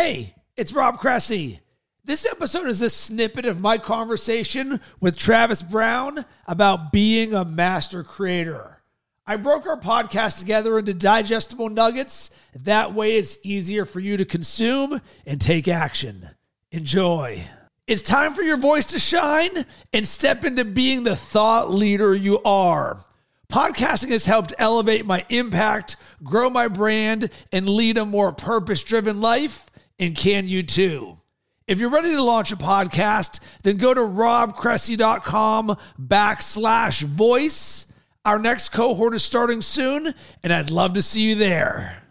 Hey, it's Rob Cressy. This episode is a snippet of my conversation with Travis Brown about being a master creator. I broke our podcast together into digestible nuggets. That way, it's easier for you to consume and take action. Enjoy. It's time for your voice to shine and step into being the thought leader you are. Podcasting has helped elevate my impact, grow my brand, and lead a more purpose driven life and can you too? If you're ready to launch a podcast, then go to robcressy.com backslash voice. Our next cohort is starting soon, and I'd love to see you there.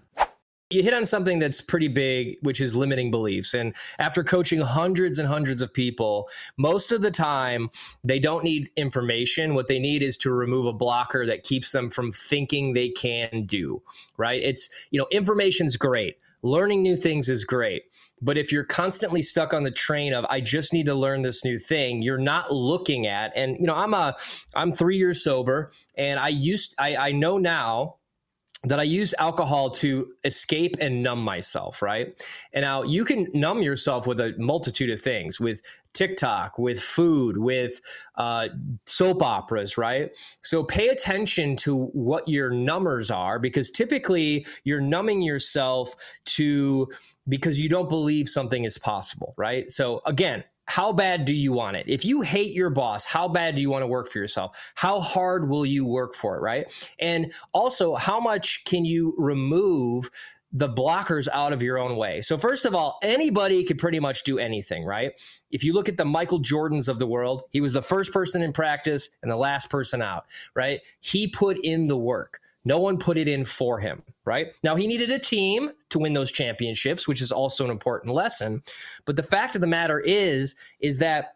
You hit on something that's pretty big, which is limiting beliefs. And after coaching hundreds and hundreds of people, most of the time they don't need information. What they need is to remove a blocker that keeps them from thinking they can do, right? It's, you know, information's great learning new things is great. But if you're constantly stuck on the train of I just need to learn this new thing, you're not looking at and you know, I'm a I'm 3 years sober and I used I I know now that I use alcohol to escape and numb myself, right? And now you can numb yourself with a multitude of things, with TikTok, with food, with uh, soap operas, right? So pay attention to what your numbers are because typically you're numbing yourself to because you don't believe something is possible, right? So again, how bad do you want it? If you hate your boss, how bad do you want to work for yourself? How hard will you work for it, right? And also, how much can you remove the blockers out of your own way? So, first of all, anybody could pretty much do anything, right? If you look at the Michael Jordans of the world, he was the first person in practice and the last person out, right? He put in the work. No one put it in for him, right? Now, he needed a team to win those championships, which is also an important lesson. But the fact of the matter is, is that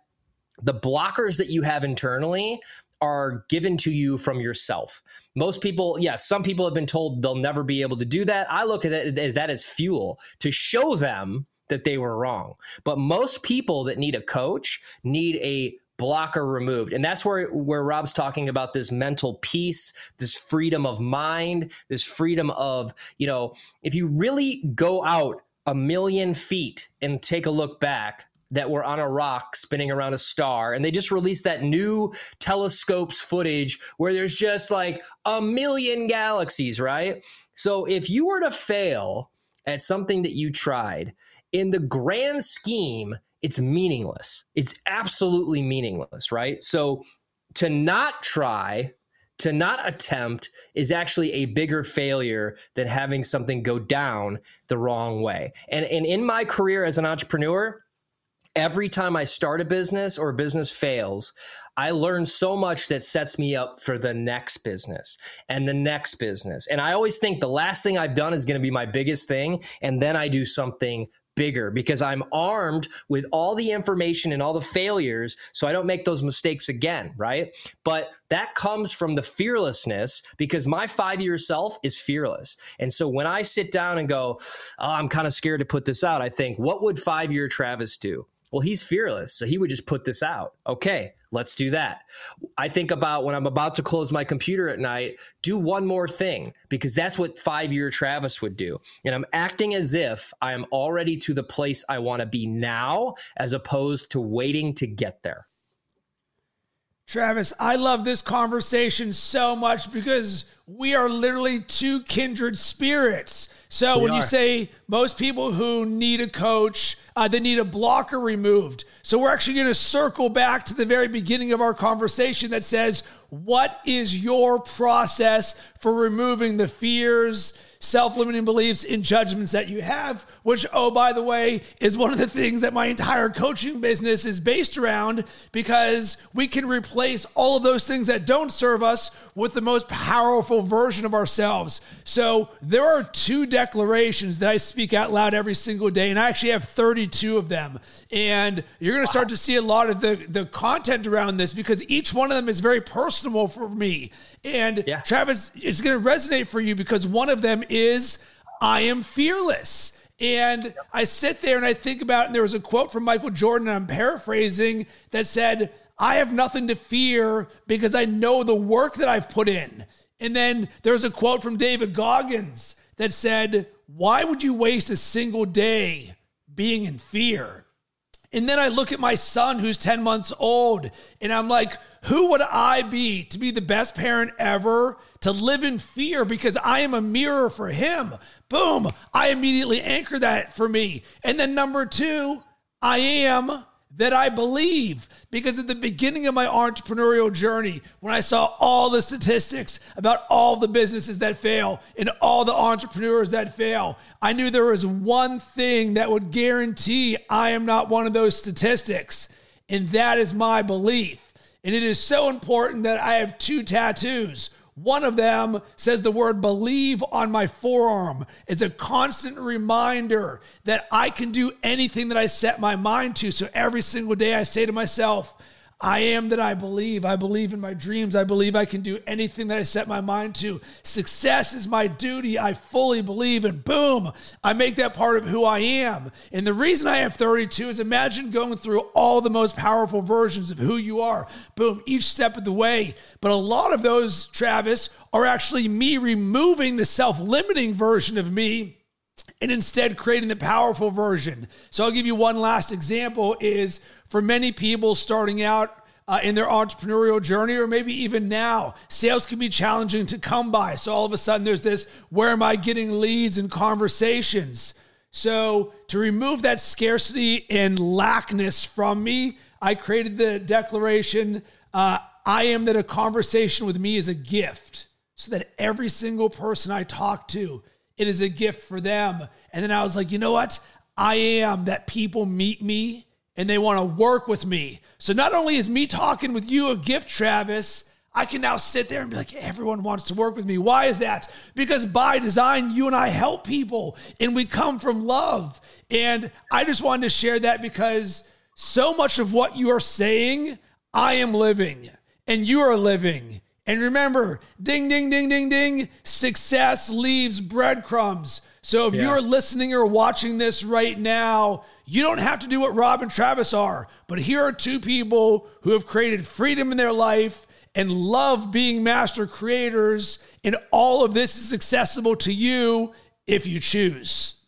the blockers that you have internally are given to you from yourself. Most people, yes, some people have been told they'll never be able to do that. I look at that as that as fuel to show them that they were wrong. But most people that need a coach need a blocker removed. And that's where where Rob's talking about this mental peace, this freedom of mind, this freedom of, you know, if you really go out a million feet and take a look back, that were on a rock spinning around a star and they just released that new telescopes footage where there's just like a million galaxies right so if you were to fail at something that you tried in the grand scheme it's meaningless. It's absolutely meaningless, right? So to not try, to not attempt is actually a bigger failure than having something go down the wrong way. And, and in my career as an entrepreneur, every time I start a business or a business fails, I learn so much that sets me up for the next business and the next business. And I always think the last thing I've done is going to be my biggest thing. And then I do something bigger because I'm armed with all the information and all the failures so I don't make those mistakes again, right? But that comes from the fearlessness because my five year self is fearless. And so when I sit down and go, oh, I'm kind of scared to put this out, I think, what would five year Travis do? Well, he's fearless. So he would just put this out. Okay, let's do that. I think about when I'm about to close my computer at night, do one more thing because that's what five year Travis would do. And I'm acting as if I am already to the place I want to be now as opposed to waiting to get there. Travis, I love this conversation so much because we are literally two kindred spirits. So we when are. you say most people who need a coach, uh, they need a blocker removed. So we're actually going to circle back to the very beginning of our conversation that says, what is your process for removing the fears? Self limiting beliefs and judgments that you have, which, oh, by the way, is one of the things that my entire coaching business is based around because we can replace all of those things that don't serve us with the most powerful version of ourselves. So there are two declarations that I speak out loud every single day, and I actually have 32 of them. And you're going to start to see a lot of the, the content around this because each one of them is very personal for me. And yeah. Travis, it's going to resonate for you because one of them is I am fearless. And I sit there and I think about, and there was a quote from Michael Jordan, I'm paraphrasing, that said, I have nothing to fear because I know the work that I've put in. And then there's a quote from David Goggins that said, Why would you waste a single day being in fear. And then I look at my son who's 10 months old and I'm like, who would I be to be the best parent ever? To live in fear because I am a mirror for him. Boom. I immediately anchor that for me. And then number two, I am that I believe. Because at the beginning of my entrepreneurial journey, when I saw all the statistics about all the businesses that fail and all the entrepreneurs that fail, I knew there was one thing that would guarantee I am not one of those statistics. And that is my belief. And it is so important that I have two tattoos one of them says the word believe on my forearm. It's a constant reminder that I can do anything that I set my mind to. So every single day I say to myself, I am that I believe. I believe in my dreams. I believe I can do anything that I set my mind to. Success is my duty. I fully believe. And boom, I make that part of who I am. And the reason I have 32 is imagine going through all the most powerful versions of who you are. Boom, each step of the way. But a lot of those, Travis, are actually me removing the self limiting version of me and instead creating the powerful version. So I'll give you one last example is for many people starting out uh, in their entrepreneurial journey, or maybe even now, sales can be challenging to come by. So all of a sudden, there's this where am I getting leads and conversations? So to remove that scarcity and lackness from me, I created the declaration uh, I am that a conversation with me is a gift, so that every single person I talk to, it is a gift for them. And then I was like, you know what? I am that people meet me and they want to work with me. So not only is me talking with you a gift, Travis, I can now sit there and be like, everyone wants to work with me. Why is that? Because by design, you and I help people and we come from love. And I just wanted to share that because so much of what you are saying, I am living and you are living. And remember, ding, ding, ding, ding, ding, success leaves breadcrumbs. So if yeah. you're listening or watching this right now, you don't have to do what Rob and Travis are, but here are two people who have created freedom in their life and love being master creators. And all of this is accessible to you if you choose.